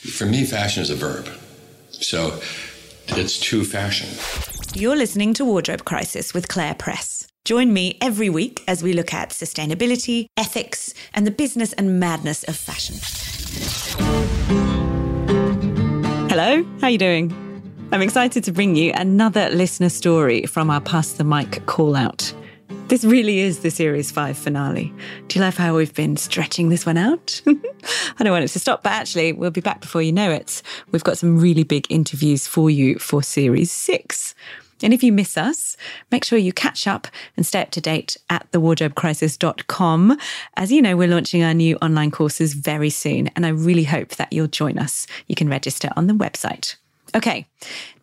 For me, fashion is a verb. So it's to fashion. You're listening to Wardrobe Crisis with Clare Press. Join me every week as we look at sustainability, ethics, and the business and madness of fashion. Hello, how are you doing? I'm excited to bring you another listener story from our Pass the Mic call out. This really is the Series 5 finale. Do you love how we've been stretching this one out? I don't want it to stop, but actually, we'll be back before you know it. We've got some really big interviews for you for Series 6. And if you miss us, make sure you catch up and stay up to date at thewardrobecrisis.com. As you know, we're launching our new online courses very soon, and I really hope that you'll join us. You can register on the website. Okay,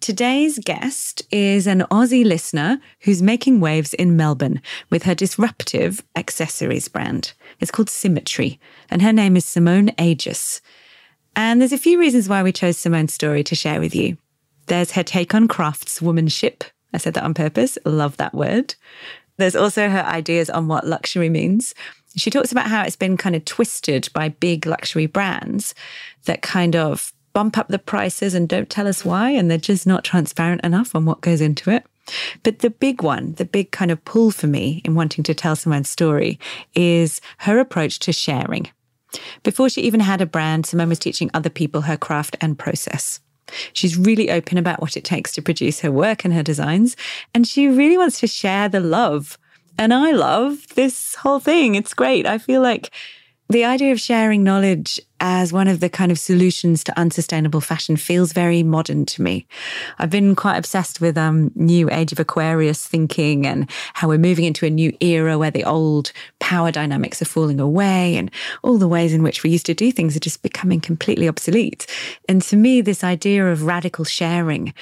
today's guest is an Aussie listener who's making waves in Melbourne with her disruptive accessories brand. It's called Simetrie, and her name is Simone Aegis. And there's a few reasons why we chose Simone's story to share with you. There's her take on craftswomanship. I said that on purpose. Love that word. There's also her ideas on what luxury means. She talks about how it's been kind of twisted by big luxury brands that kind of bump up the prices and don't tell us why, and they're just not transparent enough on what goes into it. But the big one, the big kind of pull for me in wanting to tell Simone's story is her approach to sharing. Before she even had a brand, Simone was teaching other people her craft and process. She's really open about what it takes to produce her work and her designs, and she really wants to share the love. And I love this whole thing. It's great. I feel like the idea of sharing knowledge as one of the kind of solutions to unsustainable fashion feels very modern to me. I've been quite obsessed with um, new age of Aquarius thinking and how we're moving into a new era where the old power dynamics are falling away and all the ways in which we used to do things are just becoming completely obsolete. And to me, this idea of radical sharing,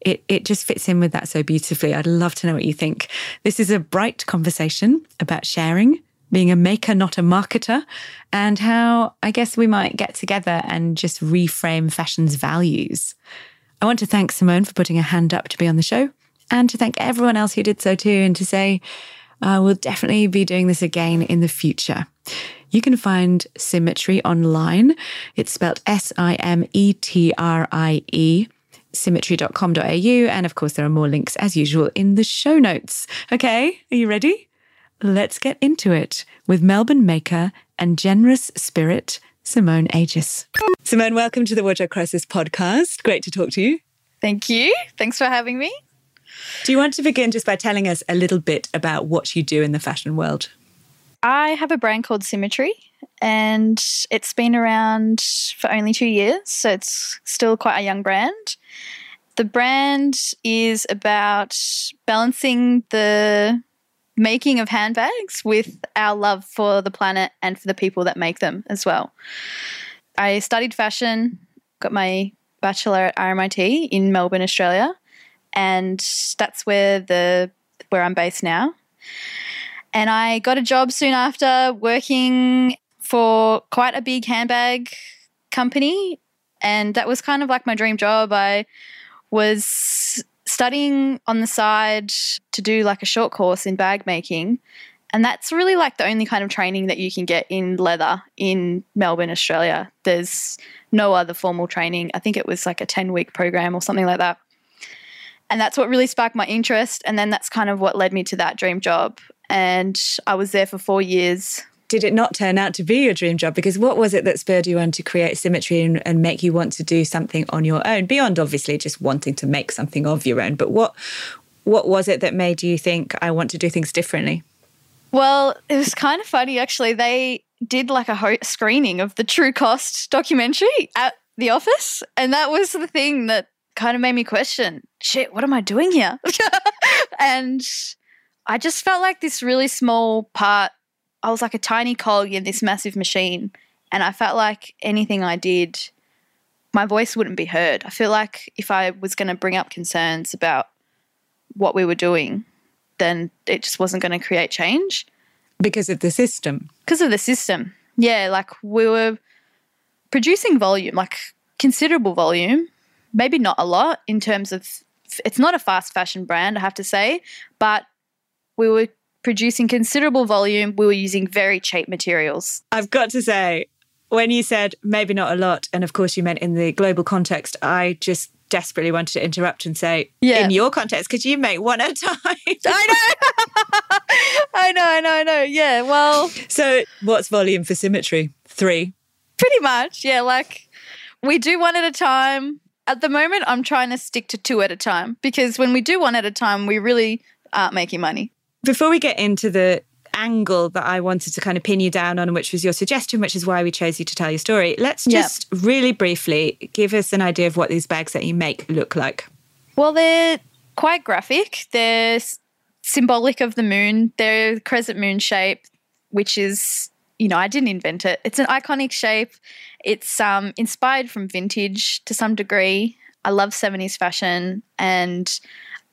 it, it just fits in with that so beautifully. I'd love to know what you think. This is a bright conversation about sharing being a maker, not a marketer, and how I guess we might get together and just reframe fashion's values. I want to thank Simone for putting her hand up to be on the show and to thank everyone else who did so too, and to say, uh, we'll definitely be doing this again in the future. You can find Simetrie online. It's spelled S I M E T R I E simetrie.com.au. And of course, there are more links as usual in the show notes. Okay, are you ready? Let's get into it with Melbourne maker and generous spirit, Simone Aegis. Simone, welcome to the Wardrobe Crisis podcast. Great to talk to you. Thank you. Thanks for having me. Do you want to begin just by telling us a little bit about what you do in the fashion world? I have a brand called Simetrie, and it's been around for only two years, so it's still quite a young brand. The brand is about balancing the making of handbags with our love for the planet and for the people that make them as well. I studied fashion, got my bachelor at RMIT in Melbourne, Australia, and that's where the where I'm based now. And I got a job soon after working for quite a big handbag company and that was kind of like my dream job. I was studying on the side to do like a short course in bag making. And that's really like the only kind of training that you can get in leather in Melbourne, Australia. There's no other formal training. I think it was like a 10 week program or something like that. And that's what really sparked my interest. And then that's kind of what led me to that dream job. And I was there for four years did it not turn out to be your dream job? Because what was it that spurred you on to create Simetrie and, and, make you want to do something on your own, beyond obviously just wanting to make something of your own? But what what was it that made you think I want to do things differently? Well, it was kind of funny actually. They did like a ho- screening of the True Cost documentary at the office, and that was the thing that kind of made me question, shit, what am I doing here? and I just felt like this really small part I was like a tiny cog in this massive machine, and I felt like anything I did, my voice wouldn't be heard. I feel like if I was going to bring up concerns about what we were doing, then it just wasn't going to create change. Because of the system. Because of the system. Yeah, like we were producing volume, like considerable volume, maybe not a lot in terms of it's not a fast fashion brand, I have to say, but we were producing considerable volume, we were using very cheap materials. I've got to say, when you said maybe not a lot, and of course you meant in the global context, I just desperately wanted to interrupt and say, Yeah. in your context, could you make one at a time? I know. I know, I know, I know. Yeah, well, so, what's volume for Simetrie? Three. pretty much. Yeah, like we do one at a time. At the moment, I'm trying to stick to two at a time because when we do one at a time, we really aren't making money. Before we get into the angle that I wanted to kind of pin you down on, which was your suggestion, which is why we chose you to tell your story, let's just really briefly give us an idea of what these bags that you make look like. Well, they're quite graphic. They're s- symbolic of the moon. They're crescent moon shape, which is, you know, I didn't invent it. It's an iconic shape. It's um, inspired from vintage to some degree. I love 70s fashion. And,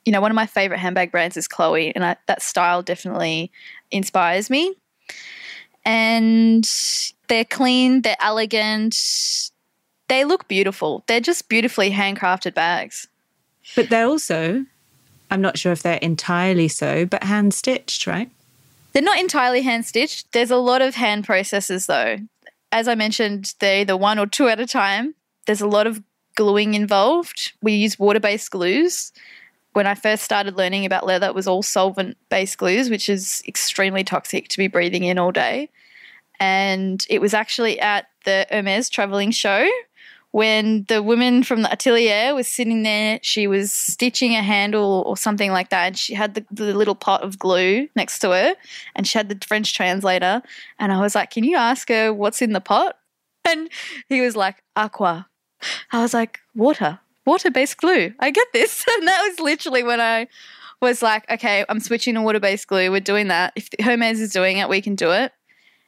you know, one of my favorite handbag brands is Chloe. And I, that style definitely inspires me. And they're clean, they're elegant, they look beautiful. They're just beautifully handcrafted bags. But they're also, I'm not sure if they're entirely so, but hand stitched, right? They're not entirely hand stitched. There's a lot of hand processes though. As I mentioned, they're either one or two at a time. There's a lot of gluing involved. We use water based glues. When I first started learning about leather, it was all solvent based glues, which is extremely toxic to be breathing in all day. And it was actually at the Hermes traveling show when the woman from the atelier was sitting there, she was stitching a handle or something like that, and she had the, the little pot of glue next to her, and she had the French translator. And I was like, Can you ask her what's in the pot? And he was like, Aqua. I was like, Water, water based glue. I get this. And that was literally when I was like, Okay, I'm switching to water based glue. We're doing that. If Hermes is doing it, we can do it.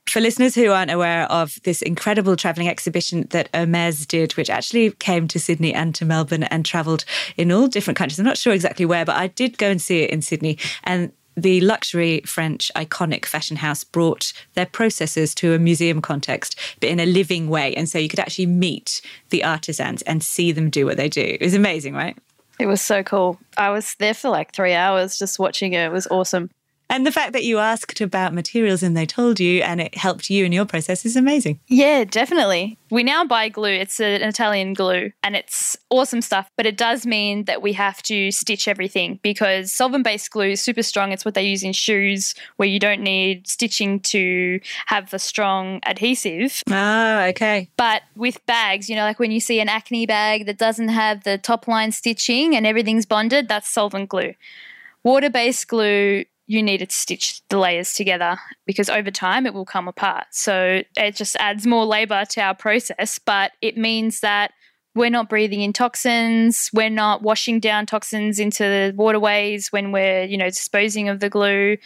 For listeners who aren't aware of this incredible travelling exhibition that Hermes did, which actually came to Sydney and to Melbourne and travelled in all different countries. I'm not sure exactly where, but I did go and see it in Sydney. And the luxury French iconic fashion house brought their processes to a museum context, but in a living way. And so you could actually meet the artisans and see them do what they do. It was amazing, right? It was so cool. I was there for like three hours just watching it. It was awesome. And the fact that you asked about materials and they told you and it helped you in your process is amazing. Yeah, definitely. We now buy glue. It's an Italian glue and it's awesome stuff, but it does mean that we have to stitch everything because solvent based glue is super strong. It's what they use in shoes where you don't need stitching to have a strong adhesive. Ah, okay. But with bags, you know, like when you see an acne bag that doesn't have the top line stitching and everything's bonded, that's solvent glue. Water based glue, you need to stitch the layers together because over time it will come apart. So it just adds more labor to our process, but it means that we're not breathing in toxins, we're not washing down toxins into the waterways when we're, you know, disposing of the glue.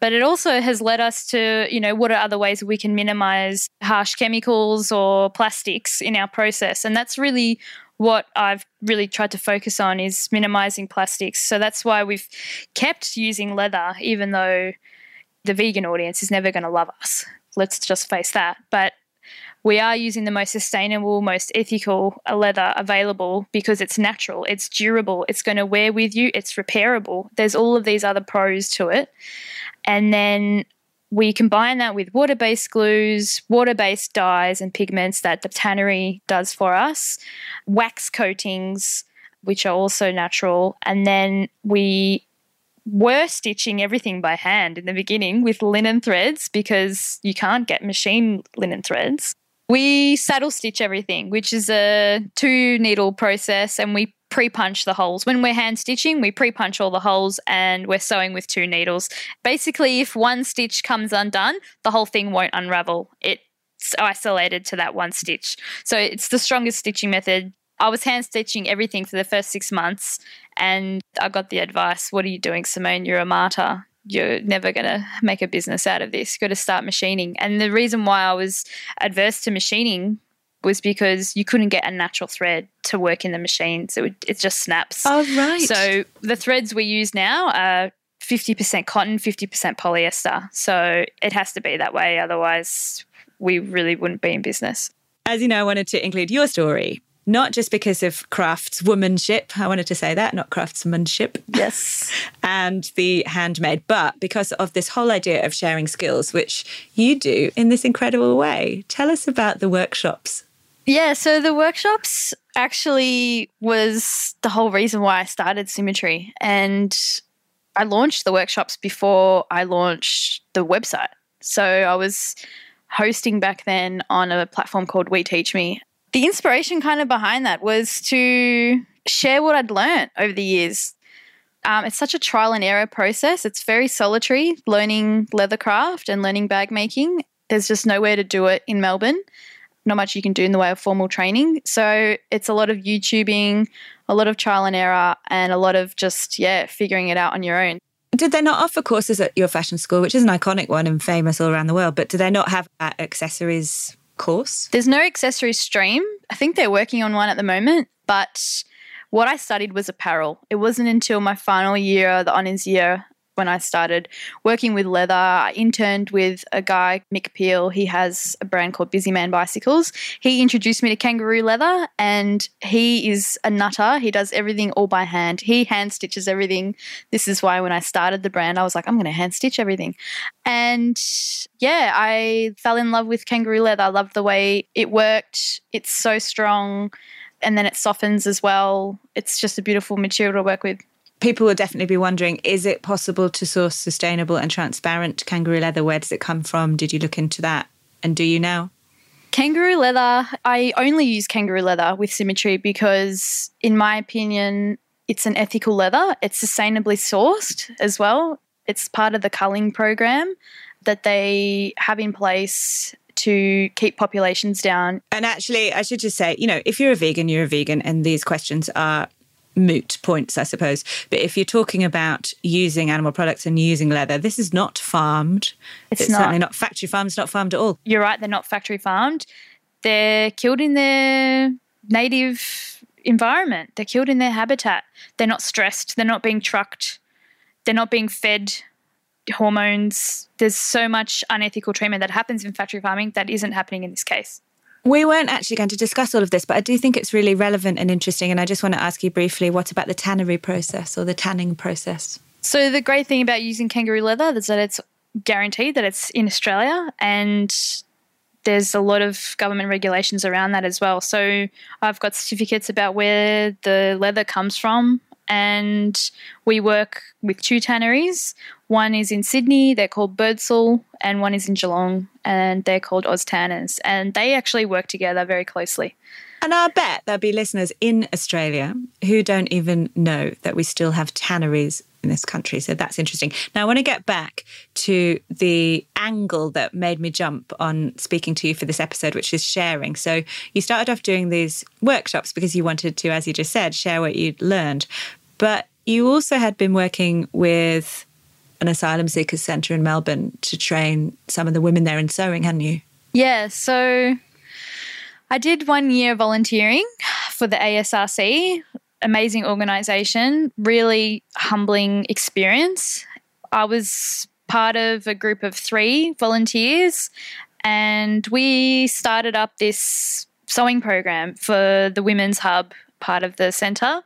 But it also has led us to, you know, what are other ways we can minimize harsh chemicals or plastics in our process? And that's really what I've really tried to focus on is minimizing plastics. So that's why we've kept using leather, even though the vegan audience is never going to love us. Let's just face that. But we are using the most sustainable, most ethical uh, leather available because it's natural, it's durable, it's going to wear with you, it's repairable. There's all of these other pros to it. And then we combine that with water based glues, water based dyes and pigments that the tannery does for us, wax coatings, which are also natural. And then we were stitching everything by hand in the beginning with linen threads because you can't get machine linen threads. We saddle stitch everything, which is a two needle process, and we pre punch the holes. When we're hand stitching, we pre punch all the holes and we're sewing with two needles. Basically, if one stitch comes undone, the whole thing won't unravel. It's isolated to that one stitch. So it's the strongest stitching method. I was hand stitching everything for the first six months, and I got the advice What are you doing, Simone? You're a martyr. You're never going to make a business out of this. You've got to start machining. And the reason why I was adverse to machining was because you couldn't get a natural thread to work in the machines. It, it just snaps. Oh, right. So the threads we use now are 50% cotton, 50% polyester. So it has to be that way. Otherwise, we really wouldn't be in business. as you know, I wanted to include your story. not just because of craftswomanship. I wanted to say that, not craftsmanship. Yes. and the handmade, but because of this whole idea of sharing skills, which you do in this incredible way. Tell us about the workshops. Yeah, so the workshops actually was the whole reason why I started Simetrie. And I launched the workshops before I launched the website. So I was hosting back then on a platform called We Teach Me. The inspiration kind of behind that was to share what I'd learned over the years. Um, it's such a trial and error process. It's very solitary, learning leather craft and learning bag making. There's just nowhere to do it in Melbourne. Not much you can do in the way of formal training. So it's a lot of YouTubing, a lot of trial and error, and a lot of just, yeah, figuring it out on your own. Did they not offer courses at your fashion school, which is an iconic one and famous all around the world, but do they not have that accessories course? There's no accessories stream. I think they're working on one at the moment, but what I studied was apparel. It wasn't until my final year, the honours year, when I started working with leather. I interned with a guy, Mick Peel. He has a brand called Busy Man Bicycles. He introduced me to kangaroo leather and he is a nutter. He does everything all by hand. He hand stitches everything. This is why when I started the brand, I was like, I'm going to hand stitch everything. And yeah, I fell in love with kangaroo leather. I loved the way it worked. It's so strong and then it softens as well. It's just a beautiful material to work with people will definitely be wondering is it possible to source sustainable and transparent kangaroo leather? Where does it come from? Did you look into that? And do you now? Kangaroo leather, I only use kangaroo leather with Simetrie because, in my opinion, it's an ethical leather. It's sustainably sourced as well. It's part of the culling program that they have in place to keep populations down. And actually, I should just say, you know, if you're a vegan, you're a vegan, and these questions are moot points, I suppose. But if you're talking about using animal products and using leather, this is not farmed. It's, it's not. certainly not factory farmed. It's not farmed at all. You're right. They're not factory farmed. They're killed in their native environment. They're killed in their habitat. They're not stressed. They're not being trucked. They're not being fed hormones. There's so much unethical treatment that happens in factory farming that isn't happening in this case. We weren't actually going to discuss all of this, but I do think it's really relevant and interesting. And I just want to ask you briefly what about the tannery process or the tanning process? So, the great thing about using kangaroo leather is that it's guaranteed that it's in Australia and there's a lot of government regulations around that as well. So, I've got certificates about where the leather comes from and we work with two tanneries. One is in Sydney, they're called Birdsall, and one is in Geelong, and they're called Oz Tanners. And they actually work together very closely. And I bet there'll be listeners in Australia who don't even know that we still have tanneries in this country. So that's interesting. Now, I want to get back to the angle that made me jump on speaking to you for this episode, which is sharing. So you started off doing these workshops because you wanted to, as you just said, share what you'd learned. But you also had been working with an asylum seekers centre in Melbourne to train some of the women there in sewing, hadn't you? Yeah, so I did one year volunteering for the ASRC, amazing organisation, really humbling experience. I was part of a group of three volunteers, and we started up this sewing program for the Women's Hub part of the centre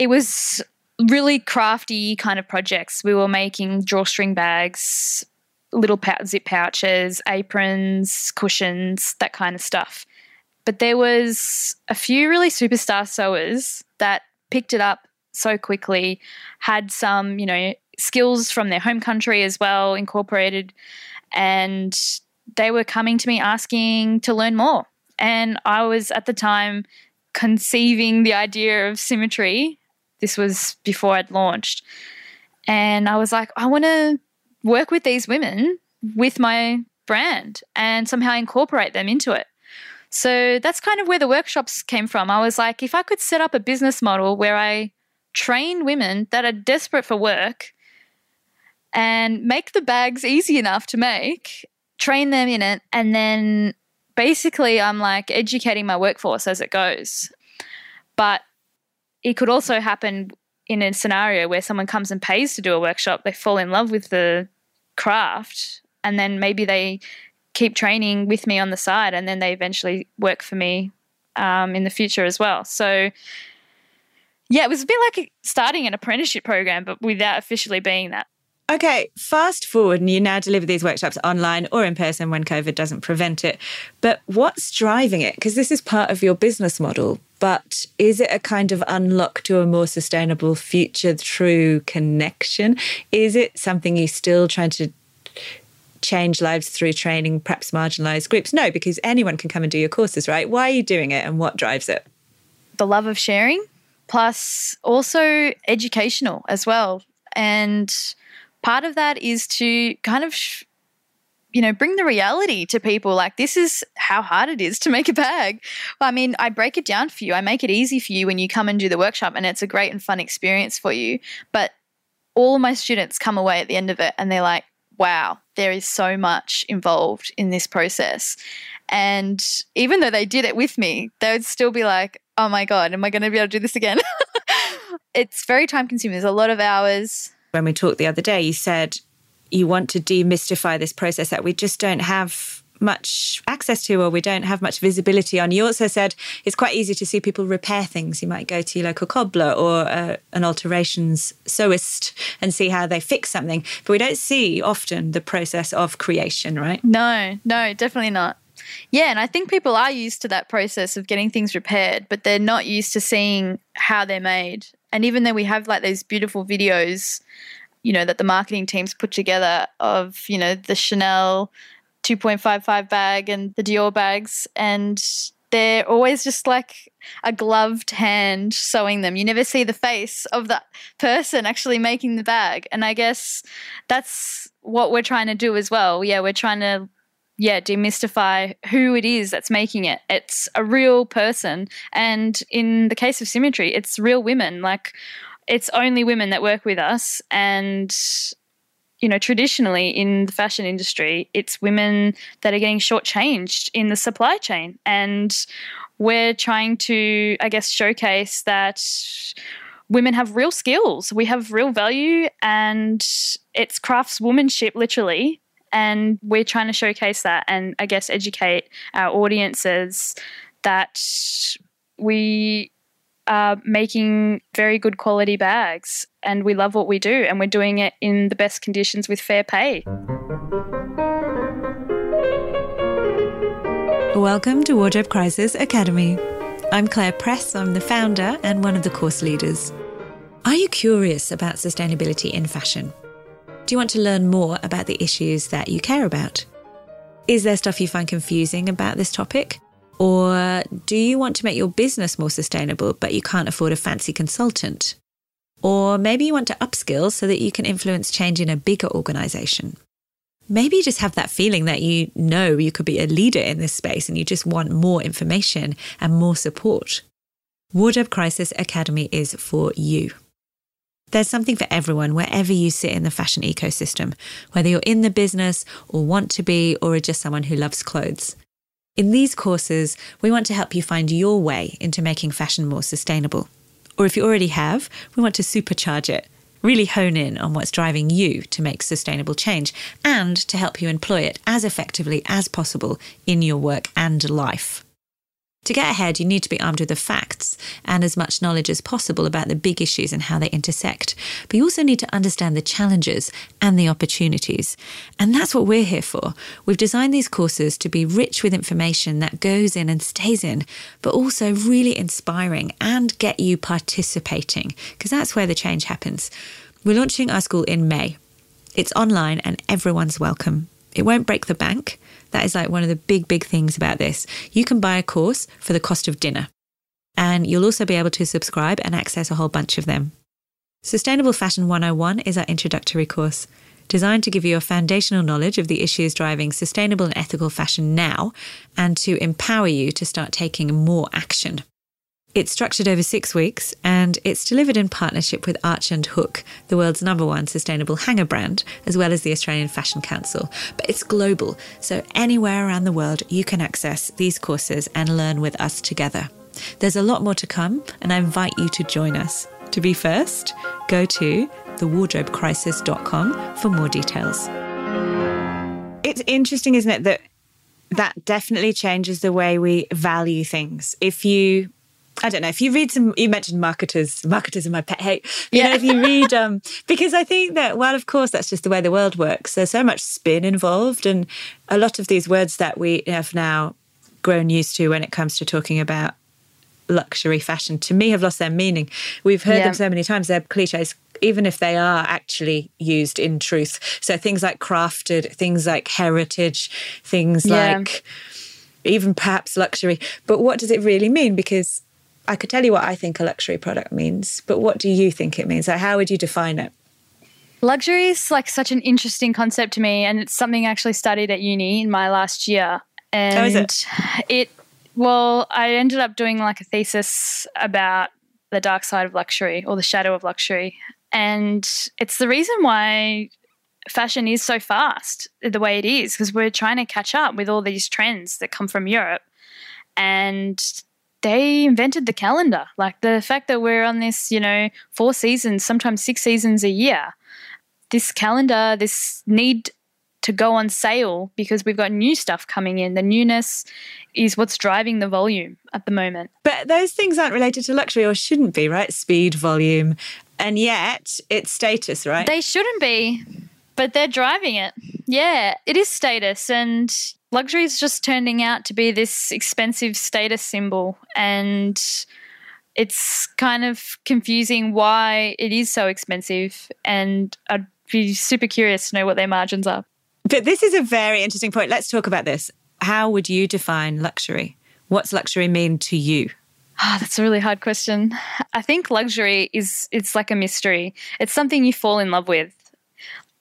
it was really crafty kind of projects. We were making drawstring bags, little zip pouches, aprons, cushions, that kind of stuff. But there was a few really superstar sewers that picked it up so quickly, had some, you know, skills from their home country as well incorporated, and they were coming to me asking to learn more. And I was at the time conceiving the idea of Simetrie this was before I'd launched. And I was like, I want to work with these women with my brand and somehow incorporate them into it. So that's kind of where the workshops came from. I was like, if I could set up a business model where I train women that are desperate for work and make the bags easy enough to make, train them in it, and then basically I'm like educating my workforce as it goes. But it could also happen in a scenario where someone comes and pays to do a workshop, they fall in love with the craft, and then maybe they keep training with me on the side, and then they eventually work for me um, in the future as well. So, yeah, it was a bit like starting an apprenticeship program, but without officially being that. Okay, fast forward, and you now deliver these workshops online or in person when COVID doesn't prevent it. But what's driving it? Because this is part of your business model. But is it a kind of unlock to a more sustainable future through connection? Is it something you're still trying to change lives through training perhaps marginalized groups? No, because anyone can come and do your courses, right? Why are you doing it and what drives it? The love of sharing, plus also educational as well. And part of that is to kind of sh- you know bring the reality to people like this is how hard it is to make a bag. I mean i break it down for you. I make it easy for you when you come and do the workshop and it's a great and fun experience for you. But all my students come away at the end of it and they're like wow there is so much involved in this process. And even though they did it with me they would still be like oh my god am i going to be able to do this again? It's very time consuming. There's a lot of hours. When we talked the other day, you said you want to demystify this process that we just don't have much access to or we don't have much visibility on. You also said it's quite easy to see people repair things. You might go to your local cobbler or uh, an alterations sewist and see how they fix something, but we don't see often the process of creation, right? No, no, definitely not. Yeah, and I think people are used to that process of getting things repaired, but they're not used to seeing how they're made and even though we have like those beautiful videos, you know, that the marketing teams put together of, you know, the Chanel 2.55 bag and the Dior bags, and they're always just like a gloved hand sewing them. You never see the face of that person actually making the bag. And I guess that's what we're trying to do as well. Yeah, we're trying to yeah, demystify who it is that's making it. It's a real person. And in the case of Simetrie, it's real women. Like, it's only women that work with us. And, you know, traditionally in the fashion industry, it's women that are getting shortchanged in the supply chain. And we're trying to, I guess, showcase that women have real skills, we have real value, and it's craftswomanship, literally, and we're trying to showcase that and I guess educate our audiences that we are making very good quality bags and we love what we do and we're doing it in the best conditions with fair pay. Welcome to Wardrobe Crisis Academy. I'm Clare Press, I'm the founder and one of the course leaders. Are you curious about sustainability in fashion? Do you want to learn more about the issues that you care about? Is there stuff you find confusing about this topic? Or do you want to make your business more sustainable, but you can't afford a fancy consultant? Or maybe you want to upskill so that you can influence change in a bigger organization. Maybe you just have that feeling that you know you could be a leader in this space and you just want more information and more support. Wardrobe Crisis Academy is for you. There's something for everyone wherever you sit in the fashion ecosystem, whether you're in the business or want to be, or are just someone who loves clothes. In these courses, we want to help you find your way into making fashion more sustainable. Or if you already have, we want to supercharge it, really hone in on what's driving you to make sustainable change and to help you employ it as effectively as possible in your work and life. To get ahead, you need to be armed with the facts and as much knowledge as possible about the big issues and how they intersect. But you also need to understand the challenges and the opportunities. And that's what we're here for. We've designed these courses to be rich with information that goes in and stays in, but also really inspiring and get you participating, because that's where the change happens. We're launching our school in May. It's online and everyone's welcome. It won't break the bank. That is like one of the big, big things about this. You can buy a course for the cost of dinner, and you'll also be able to subscribe and access a whole bunch of them. Sustainable Fashion 101 is our introductory course, designed to give you a foundational knowledge of the issues driving sustainable and ethical fashion now and to empower you to start taking more action. It's structured over six weeks and it's delivered in partnership with Arch and Hook, the world's number one sustainable hanger brand, as well as the Australian Fashion Council. But it's global, so anywhere around the world you can access these courses and learn with us together. There's a lot more to come, and I invite you to join us. To be first, go to thewardrobecrisis.com for more details. It's interesting, isn't it, that that definitely changes the way we value things. If you I don't know if you read some. You mentioned marketers. Marketers are my pet hate. You Yeah. know, if you read, um, because I think that well, of course, that's just the way the world works. There's so much spin involved, and a lot of these words that we have now grown used to when it comes to talking about luxury fashion, to me, have lost their meaning. We've heard Yeah. them so many times. They're cliches, even if they are actually used in truth. So things like crafted, things like heritage, things Yeah. like even perhaps luxury. But what does it really mean? Because I could tell you what I think a luxury product means, but what do you think it means? Like, how would you define it? Luxury is like such an interesting concept to me, and it's something I actually studied at uni in my last year. And How is it? it, well, I ended up doing like a thesis about the dark side of luxury or the shadow of luxury. And it's the reason why fashion is so fast the way it is, because we're trying to catch up with all these trends that come from Europe. And they invented the calendar. Like the fact that we're on this, you know, four seasons, sometimes six seasons a year. This calendar, this need to go on sale because we've got new stuff coming in. The newness is what's driving the volume at the moment. But those things aren't related to luxury or shouldn't be, right? Speed, volume, and yet it's status, right? They shouldn't be, but they're driving it. Yeah, it is status, and luxury is just turning out to be this expensive status symbol. And it's kind of confusing why it is so expensive. And I'd be super curious to know what their margins are. But this is a very interesting point. Let's talk about this. How would you define luxury? What's luxury mean to you? Ah, that's a really hard question. I think luxury is it's like a mystery. It's something you fall in love with.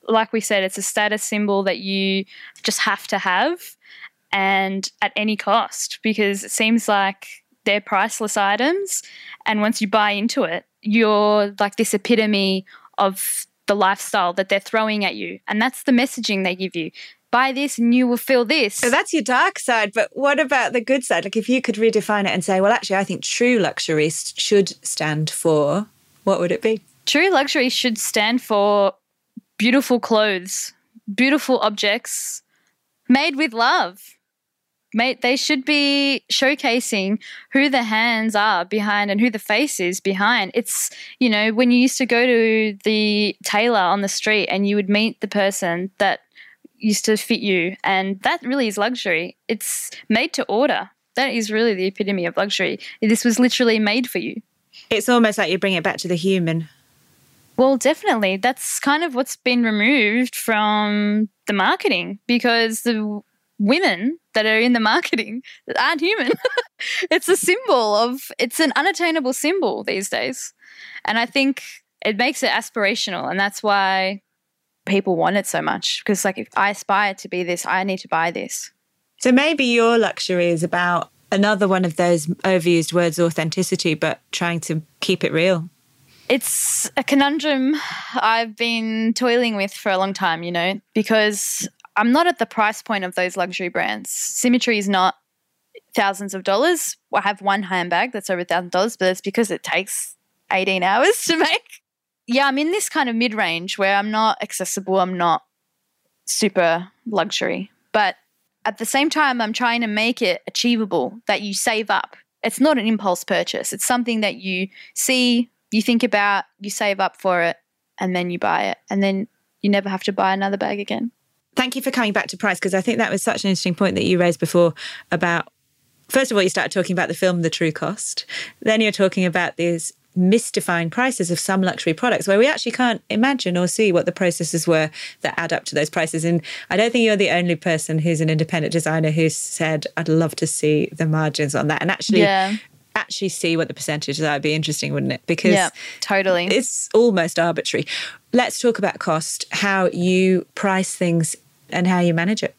Like we said, it's a status symbol that you just have to have and at any cost because it seems like they're priceless items and once you buy into it, you're like this epitome of the lifestyle that they're throwing at you. And that's the messaging they give you. Buy this and you will feel this. So that's your dark side. But what about the good side? Like if you could redefine it and say, well, actually, I think true luxury should stand for, what would it be? True luxury should stand for beautiful clothes, beautiful objects made with love. Mate, they should be showcasing who the hands are behind and who the face is behind. It's, you know, when you used to go to the tailor on the street and you would meet the person that used to fit you, and that really is luxury. It's made to order. That is really the epitome of luxury. This was literally made for you. It's almost like you bring it back to the human. Well, definitely. That's kind of what's been removed from the marketing because the women that are in the marketing aren't human. it's a symbol of, it's an unattainable symbol these days. And I think it makes it aspirational. And that's why people want it so much because, like, if I aspire to be this, I need to buy this. So maybe your luxury is about another one of those overused words, authenticity, but trying to keep it real. It's a conundrum I've been toiling with for a long time, you know, because I'm not at the price point of those luxury brands. Simetrie is not thousands of dollars. I have one handbag that's over thousand dollars, but it's because it takes 18 hours to make. Yeah, I'm in this kind of mid range where I'm not accessible, I'm not super luxury, but at the same time, I'm trying to make it achievable that you save up. It's not an impulse purchase, it's something that you see, you think about, you save up for it, and then you buy it. And then you never have to buy another bag again. Thank you for coming back to price because I think that was such an interesting point that you raised before about first of all you started talking about the film The True Cost. Then you're talking about these mystifying prices of some luxury products where we actually can't imagine or see what the processes were that add up to those prices. And I don't think you're the only person who's an independent designer who said, I'd love to see the margins on that and actually Yeah. Actually see what the percentages are. It'd be interesting, wouldn't it? Because Yeah, totally. it's almost arbitrary. Let's talk about cost, how you price things and how you manage it.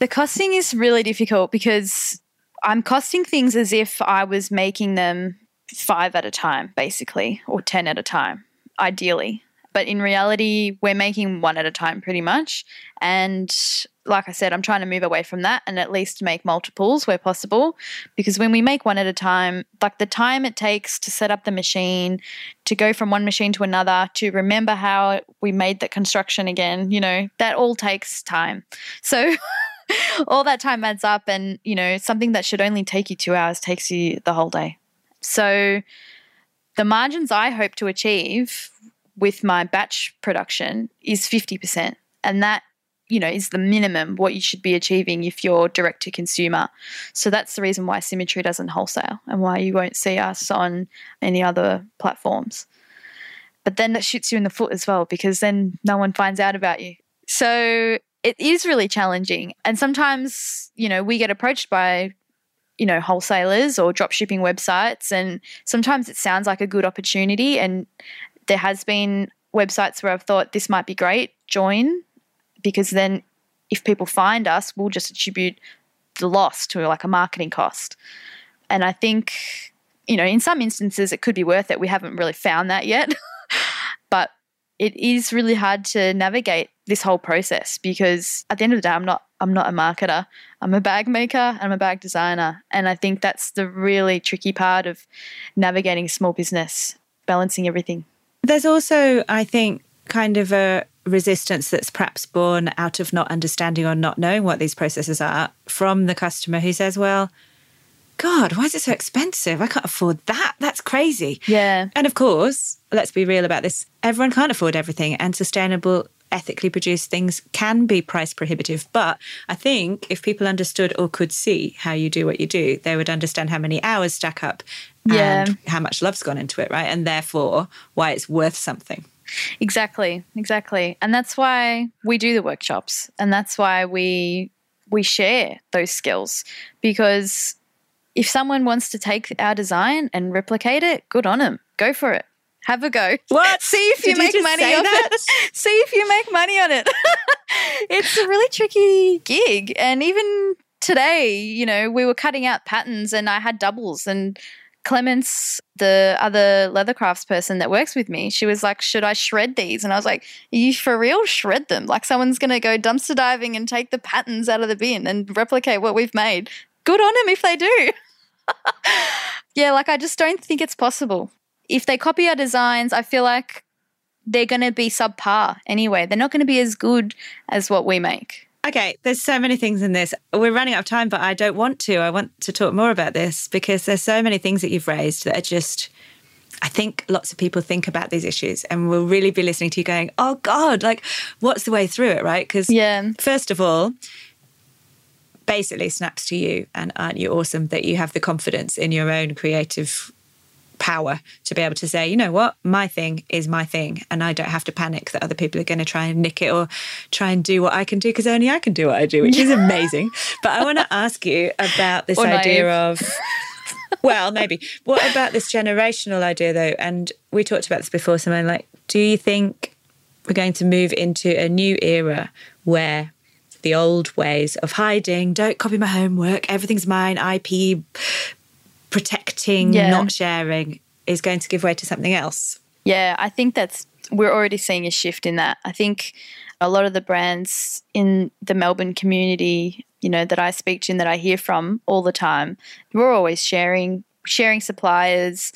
The costing is really difficult because I'm costing things as if I was making them five at a time, basically, or 10 at a time, ideally. But in reality, we're making one at a time pretty much. And like I said, I'm trying to move away from that and at least make multiples where possible. Because when we make one at a time, like the time it takes to set up the machine, to go from one machine to another, to remember how we made the construction again, you know, that all takes time. So all that time adds up and you know something that should only take you two hours takes you the whole day so the margins i hope to achieve with my batch production is 50% and that you know is the minimum what you should be achieving if you're direct to consumer so that's the reason why Simetrie doesn't wholesale and why you won't see us on any other platforms but then that shoots you in the foot as well because then no one finds out about you so it is really challenging. And sometimes, you know, we get approached by, you know, wholesalers or drop shipping websites. And sometimes it sounds like a good opportunity. And there has been websites where I've thought this might be great, join, because then if people find us, we'll just attribute the loss to like a marketing cost. And I think, you know, in some instances it could be worth it. We haven't really found that yet. but it is really hard to navigate this whole process because at the end of the day I'm not I'm not a marketer. I'm a bag maker, I'm a bag designer, and I think that's the really tricky part of navigating small business, balancing everything. There's also I think kind of a resistance that's perhaps born out of not understanding or not knowing what these processes are from the customer who says, well, God, why is it so expensive? I can't afford that. That's crazy. Yeah. And of course, let's be real about this. Everyone can't afford everything, and sustainable, ethically produced things can be price prohibitive. But I think if people understood or could see how you do what you do, they would understand how many hours stack up Yeah. and how much love's gone into it, right? And therefore, why it's worth something. Exactly, exactly. And that's why we do the workshops and that's why we we share those skills because if someone wants to take our design and replicate it, good on them. Go for it. Have a go. What? See if Did you you make just money that? it. See if you make money on it. it's a really tricky gig. And even today, you know, we were cutting out patterns and I had doubles and Clements, the other leather crafts person that works with me, she was like, Should I shred these? And I was like, you for real? Shred them. Like someone's going to go dumpster diving and take the patterns out of the bin and replicate what we've made. Good on them if they do. yeah, like I just don't think it's possible. If they copy our designs, I feel like they're going to be subpar anyway. They're not going to be as good as what we make. Okay, there's so many things in this. We're running out of time, but I don't want to. I want to talk more about this because there's so many things that you've raised that are just. I think lots of people think about these issues and will really be listening to you going, oh God, like, what's the way through it, right? Because, Yeah. first of all, basically snaps to you and aren't you awesome that you have the confidence in your own creative power to be able to say you know what? My thing is my thing and i don't have to panic that other people are going to try and nick it or try and do what i can do because only i can do what i do which is amazing. But i want to ask you about this Or idea naive. of well maybe. What about this generational idea though? And we talked about this before something like do you think we're going to move into a new era where the old ways of hiding, don't copy my homework, everything's mine, IP protecting, Yeah. not sharing, is going to give way to something else. Yeah, I think that's we're already seeing a shift in that. I think a lot of the brands in the Melbourne community, you know, that I speak to and that I hear from all the time, we're always sharing sharing suppliers,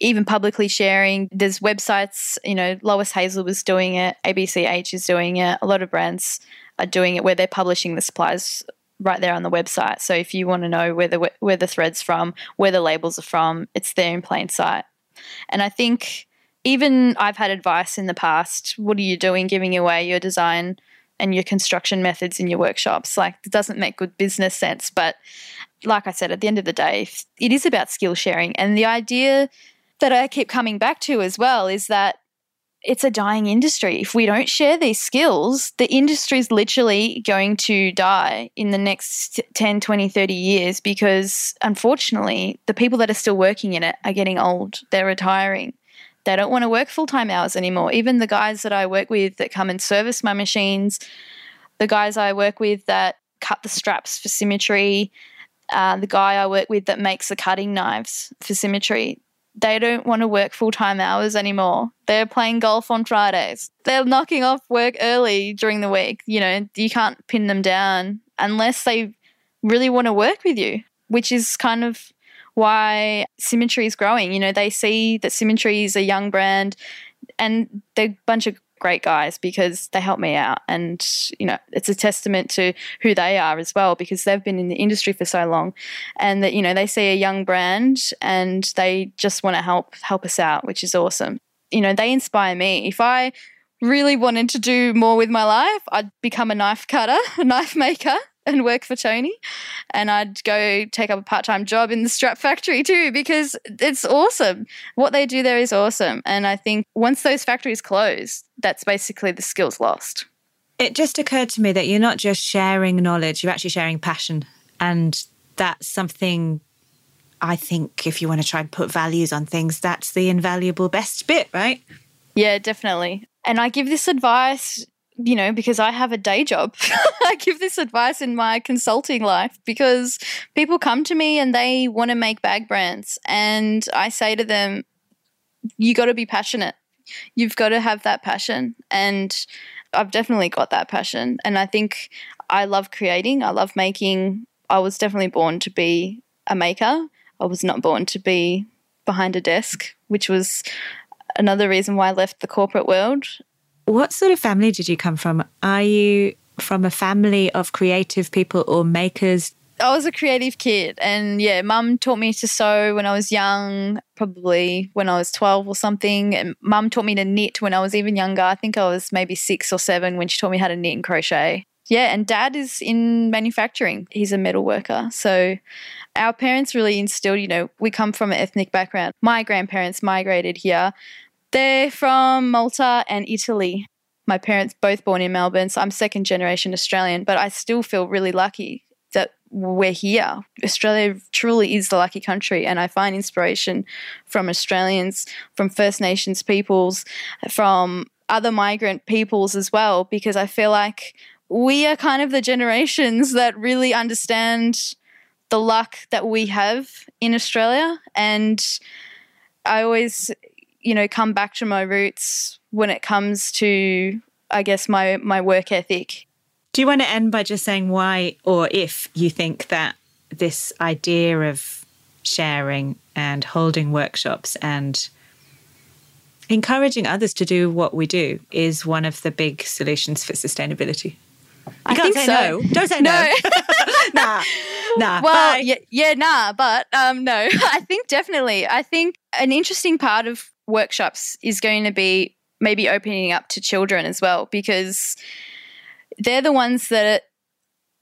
even publicly sharing. There's websites, you know, Lois Hazel was doing it, ABCH is doing it. A lot of brands are doing it where they're publishing the supplies right there on the website. So if you want to know where the where the threads from, where the labels are from, it's there in plain sight. And I think even I've had advice in the past. What are you doing giving away your design and your construction methods in your workshops? Like, it doesn't make good business sense. But like I said, at the end of the day, it is about skill sharing. And the idea that I keep coming back to as well is that it's a dying industry. If we don't share these skills, the industry is literally going to die in the next 10, 20, 30 years because unfortunately, the people that are still working in it are getting old. They're retiring. They don't want to work full time hours anymore. Even the guys that I work with that come and service my machines, the guys I work with that cut the straps for Simetrie, uh, the guy I work with that makes the cutting knives for Simetrie, they don't want to work full time hours anymore. They're playing golf on Fridays. They're knocking off work early during the week. You know, you can't pin them down unless they really want to work with you, which is kind of why Simetrie is growing. You know, they see that Simetrie is a young brand and they're a bunch of great guys because they help me out. And, you know, it's a testament to who they are as well because they've been in the industry for so long and that, you know, they see a young brand and they just want to help help us out, which is awesome. You know, they inspire me. If I really wanted to do more with my life, I'd become a knife cutter, a knife maker and work for Tony. And I'd go take up a part time job in the strap factory too, because it's awesome. What they do there is awesome. And I think once those factories close, that's basically the skills lost. It just occurred to me that you're not just sharing knowledge, you're actually sharing passion. And that's something I think if you want to try and put values on things, that's the invaluable best bit, right? Yeah, definitely. And I give this advice you know, because I have a day job. I give this advice in my consulting life because people come to me and they want to make bag brands. And I say to them, you got to be passionate. You've got to have that passion. And I've definitely got that passion. And I think I love creating, I love making. I was definitely born to be a maker. I was not born to be behind a desk, which was another reason why I left the corporate world. What sort of family did you come from? Are you from a family of creative people or makers? I was a creative kid, and yeah, mum taught me to sew when I was young, probably when I was 12 or something. And mum taught me to knit when I was even younger. I think I was maybe six or seven when she taught me how to knit and crochet. Yeah, and dad is in manufacturing. He's a metal worker. So our parents really instilled, you know, we come from an ethnic background. My grandparents migrated here they're from Malta and Italy. My parents both born in Melbourne, so I'm second generation Australian, but I still feel really lucky that we're here. Australia truly is the lucky country, and I find inspiration from Australians, from First Nations peoples, from other migrant peoples as well, because I feel like we are kind of the generations that really understand the luck that we have in Australia. And I always you know, come back to my roots when it comes to, I guess, my, my work ethic. Do you want to end by just saying why or if you think that this idea of sharing and holding workshops and encouraging others to do what we do is one of the big solutions for sustainability? You I can't say so. no. Don't say no. no. nah, nah. Well, yeah, yeah, nah, but um, no. I think definitely. I think an interesting part of workshops is going to be maybe opening up to children as well because they're the ones that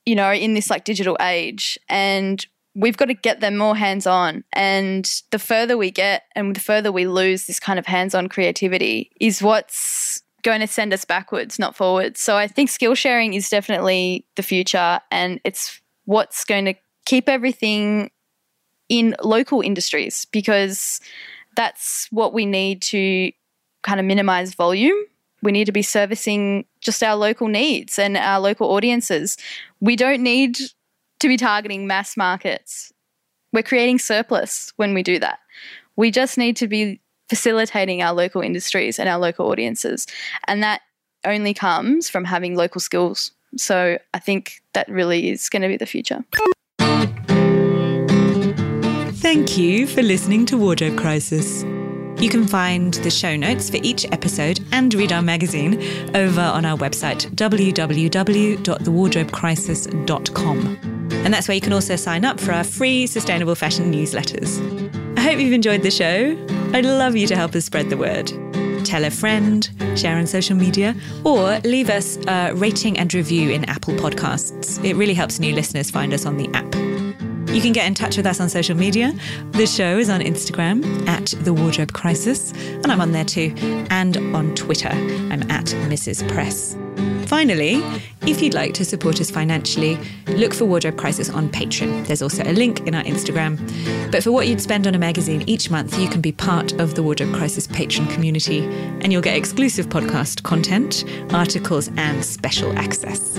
you know in this like digital age and we've got to get them more hands on. And the further we get and the further we lose this kind of hands on creativity is what's going to send us backwards not forwards. So i think skill sharing is definitely the future and it's what's going to keep everything in local industries because that's what we need to kind of minimize volume. We need to be servicing just our local needs and our local audiences. We don't need to be targeting mass markets. We're creating surplus when we do that. We just need to be facilitating our local industries and our local audiences. And that only comes from having local skills. So I think that really is going to be the future. Thank you for listening to Wardrobe Crisis. You can find the show notes for each episode and read our magazine over on our website, www.thewardrobecrisis.com. And that's where you can also sign up for our free sustainable fashion newsletters. I hope you've enjoyed the show. I'd love you to help us spread the word. Tell a friend, share on social media, or leave us a rating and review in Apple Podcasts. It really helps new listeners find us on the app. You can get in touch with us on social media. The show is on Instagram at The Wardrobe Crisis, and I'm on there too, and on Twitter. I'm at Mrs. Press. Finally, if you'd like to support us financially, look for Wardrobe Crisis on Patreon. There's also a link in our Instagram. But for what you'd spend on a magazine each month, you can be part of the Wardrobe Crisis Patreon community, and you'll get exclusive podcast content, articles, and special access.